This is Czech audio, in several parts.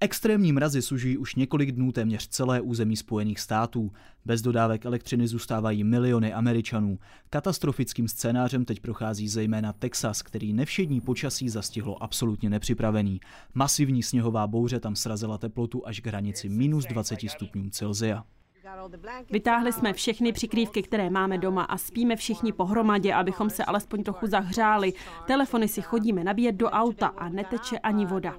Extrémní mrazy sužují už několik dnů téměř celé území Spojených států. Bez dodávek elektřiny zůstávají miliony Američanů. Katastrofickým scénářem teď prochází zejména Texas, který nevšední počasí zastihlo absolutně nepřipravený. Masivní sněhová bouře tam srazila teplotu až k hranici minus 20 stupňů Celzia. Vytáhli jsme všechny přikrývky, které máme doma a spíme všichni pohromadě, abychom se alespoň trochu zahřáli. Telefony si chodíme nabíjet do auta a neteče ani voda.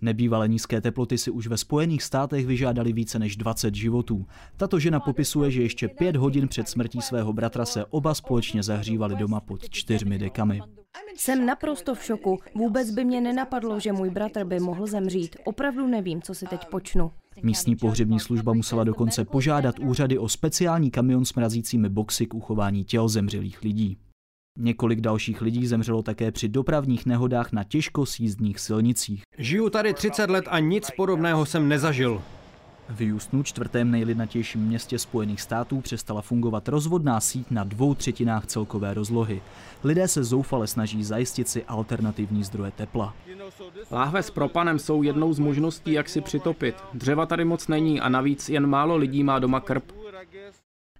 Nebývalé nízké teploty si už ve Spojených státech vyžádali více než 20 životů. Tato žena popisuje, že ještě pět hodin před smrtí svého bratra se oba společně zahřívali doma pod čtyřmi dekami. Jsem naprosto v šoku. Vůbec by mě nenapadlo, že můj bratr by mohl zemřít. Opravdu nevím, co si teď počnu. Místní pohřební služba musela dokonce požádat úřady o speciální kamion s mrazícími boxy k uchování těl zemřelých lidí. Několik dalších lidí zemřelo také při dopravních nehodách na těžko sízdních silnicích. Žiju tady 30 let a nic podobného jsem nezažil. V Houstonu, čtvrtém nejlidnatějším městě Spojených států, přestala fungovat rozvodná síť na dvou třetinách celkové rozlohy. Lidé se zoufale snaží zajistit si alternativní zdroje tepla. Láhve s propanem jsou jednou z možností, jak si přitopit. Dřeva tady moc není a navíc jen málo lidí má doma krb.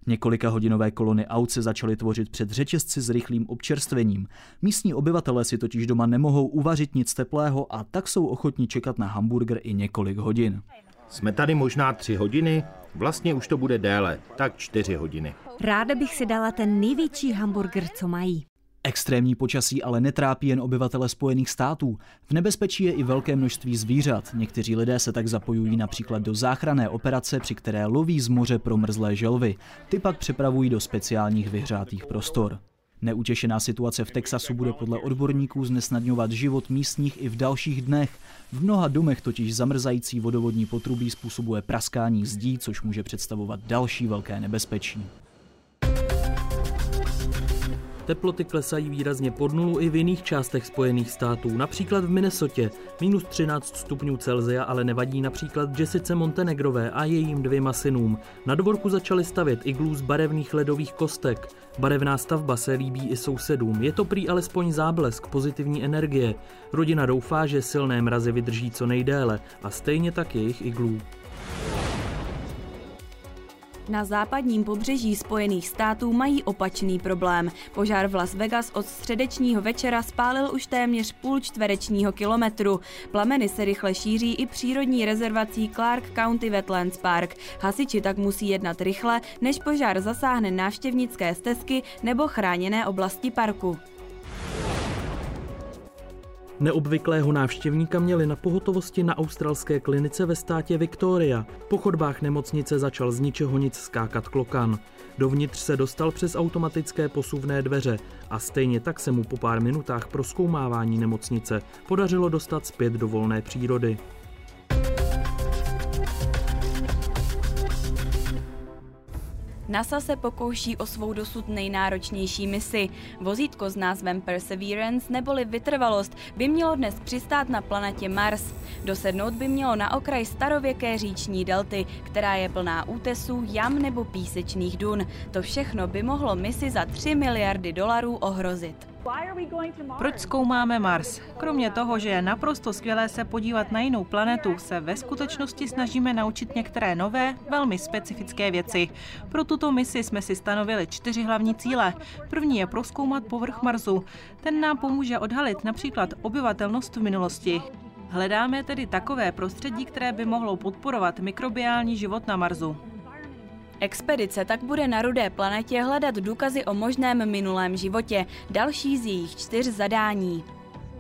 Několika hodinové kolony aut se začaly tvořit před řetězci s rychlým občerstvením. Místní obyvatelé si totiž doma nemohou uvařit nic teplého a tak jsou ochotní čekat na hamburger i několik hodin. Jsme tady možná tři hodiny, vlastně už to bude déle, tak čtyři hodiny. Ráda bych si dala ten největší hamburger, co mají. Extrémní počasí ale netrápí jen obyvatele Spojených států. V nebezpečí je i velké množství zvířat. Někteří lidé se tak zapojují například do záchranné operace, při které loví z moře promrzlé želvy. Ty pak přepravují do speciálních vyhřátých prostor. Neutěšená situace v Texasu bude podle odborníků znesnadňovat život místních i v dalších dnech. V mnoha domech totiž zamrzající vodovodní potrubí způsobuje praskání zdí, což může představovat další velké nebezpečí. Teploty klesají výrazně pod nulu i v jiných částech Spojených států, například v Minnesotě, minus 13 stupňů Celzia, ale nevadí například Jessice Montenegrové a jejím dvěma synům. Na dvorku začali stavět iglů z barevných ledových kostek. Barevná stavba se líbí i sousedům, je to prý alespoň záblesk pozitivní energie. Rodina doufá, že silné mrazy vydrží co nejdéle a stejně tak jejich iglů. Na západním pobřeží Spojených států mají opačný problém. Požár v Las Vegas od středečního večera spálil už téměř půl čtverečního kilometru. Plameny se rychle šíří i přírodní rezervací Clark County Wetlands Park. Hasiči tak musí jednat rychle, než požár zasáhne návštěvnické stezky nebo chráněné oblasti parku. Neobvyklého návštěvníka měli na pohotovosti na australské klinice ve státě Victoria. Po chodbách nemocnice začal z ničeho nic skákat klokan. Dovnitř se dostal přes automatické posuvné dveře a stejně tak se mu po pár minutách proskoumávání nemocnice podařilo dostat zpět do volné přírody. NASA se pokouší o svou dosud nejnáročnější misi. Vozítko s názvem Perseverance neboli vytrvalost by mělo dnes přistát na planetě Mars. Dosednout by mělo na okraj starověké říční delty, která je plná útesů, jam nebo písečných dun. To všechno by mohlo misi za 3 miliardy dolarů ohrozit. Proč zkoumáme Mars? Kromě toho, že je naprosto skvělé se podívat na jinou planetu, se ve skutečnosti snažíme naučit některé nové, velmi specifické věci. Pro tuto misi jsme si stanovili čtyři hlavní cíle. První je proskoumat povrch Marsu. Ten nám pomůže odhalit například obyvatelnost v minulosti. Hledáme tedy takové prostředí, které by mohlo podporovat mikrobiální život na Marsu. Expedice tak bude na rudé planetě hledat důkazy o možném minulém životě, další z jejich čtyř zadání.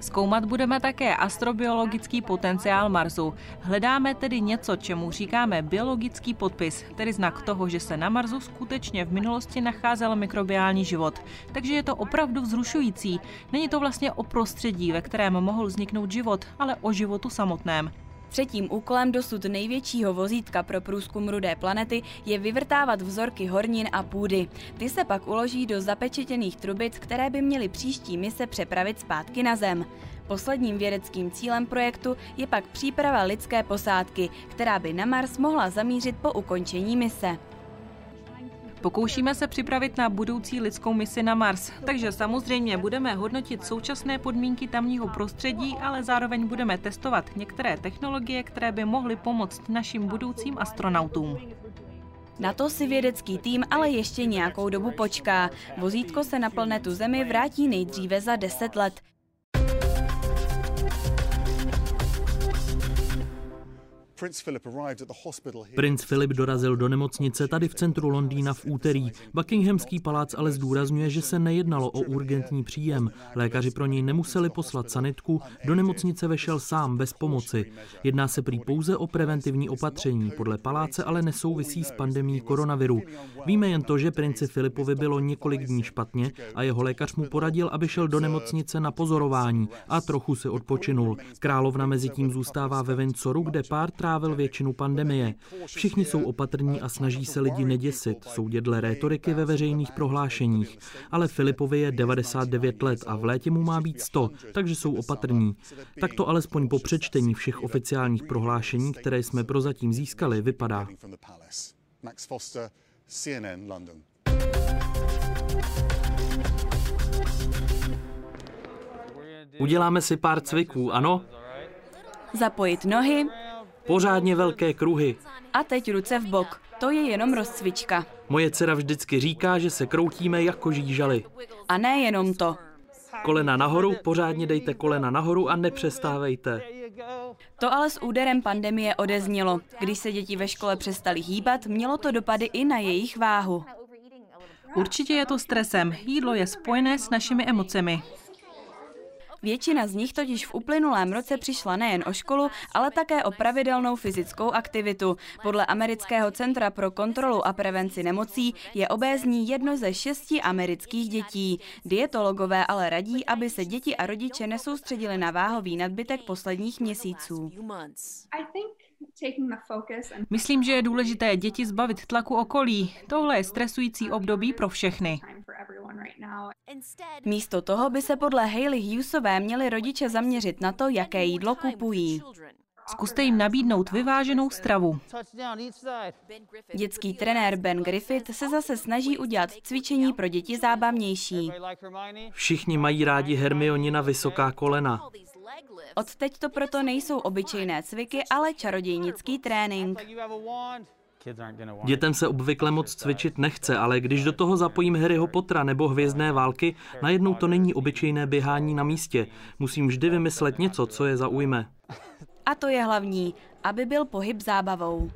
Zkoumat budeme také astrobiologický potenciál Marsu. Hledáme tedy něco, čemu říkáme biologický podpis, tedy znak toho, že se na Marsu skutečně v minulosti nacházel mikrobiální život. Takže je to opravdu vzrušující. Není to vlastně o prostředí, ve kterém mohl vzniknout život, ale o životu samotném. Třetím úkolem dosud největšího vozítka pro průzkum rudé planety je vyvrtávat vzorky hornin a půdy. Ty se pak uloží do zapečetěných trubic, které by měly příští mise přepravit zpátky na Zem. Posledním vědeckým cílem projektu je pak příprava lidské posádky, která by na Mars mohla zamířit po ukončení mise. Pokoušíme se připravit na budoucí lidskou misi na Mars, takže samozřejmě budeme hodnotit současné podmínky tamního prostředí, ale zároveň budeme testovat některé technologie, které by mohly pomoct našim budoucím astronautům. Na to si vědecký tým ale ještě nějakou dobu počká. Vozítko se na planetu Zemi vrátí nejdříve za 10 let. Princ Philip dorazil do nemocnice tady v centru Londýna v úterý. Buckinghamský palác ale zdůrazňuje, že se nejednalo o urgentní příjem. Lékaři pro něj nemuseli poslat sanitku, do nemocnice vešel sám bez pomoci. Jedná se prý pouze o preventivní opatření, podle paláce ale nesouvisí s pandemí koronaviru. Víme jen to, že princi Filipovi bylo několik dní špatně a jeho lékař mu poradil, aby šel do nemocnice na pozorování a trochu se odpočinul. Královna mezi tím zůstává ve Windsoru, kde pár většinu pandemie. Všichni jsou opatrní a snaží se lidi neděsit, soudě dle rétoriky ve veřejných prohlášeních. Ale Filipovi je 99 let a v létě mu má být 100, takže jsou opatrní. Tak to alespoň po přečtení všech oficiálních prohlášení, které jsme prozatím získali, vypadá. Max Foster, CNN London. Uděláme si pár cviků, ano? Zapojit nohy. Pořádně velké kruhy. A teď ruce v bok. To je jenom rozcvička. Moje dcera vždycky říká, že se kroutíme jako žížaly. A ne jenom to. Kolena nahoru, pořádně dejte kolena nahoru a nepřestávejte. To ale s úderem pandemie odeznělo. Když se děti ve škole přestali hýbat, mělo to dopady i na jejich váhu. Určitě je to stresem. Jídlo je spojené s našimi emocemi. Většina z nich totiž v uplynulém roce přišla nejen o školu, ale také o pravidelnou fyzickou aktivitu. Podle Amerického centra pro kontrolu a prevenci nemocí je obézní jedno ze šesti amerických dětí. Dietologové ale radí, aby se děti a rodiče nesoustředili na váhový nadbytek posledních měsíců. Myslím, že je důležité děti zbavit tlaku okolí. Tohle je stresující období pro všechny. Místo toho by se podle Hayley Hughesové měli rodiče zaměřit na to, jaké jídlo kupují. Zkuste jim nabídnout vyváženou stravu. Dětský trenér Ben Griffith se zase snaží udělat cvičení pro děti zábavnější. Všichni mají rádi Hermionina vysoká kolena. Odteď to proto nejsou obyčejné cviky, ale čarodějnický trénink. Dětem se obvykle moc cvičit nechce, ale když do toho zapojím Harryho Pottera nebo Hvězdné války, najednou to není obyčejné běhání na místě. Musím vždy vymyslet něco, co je zaujme. A to je hlavní, aby byl pohyb zábavou.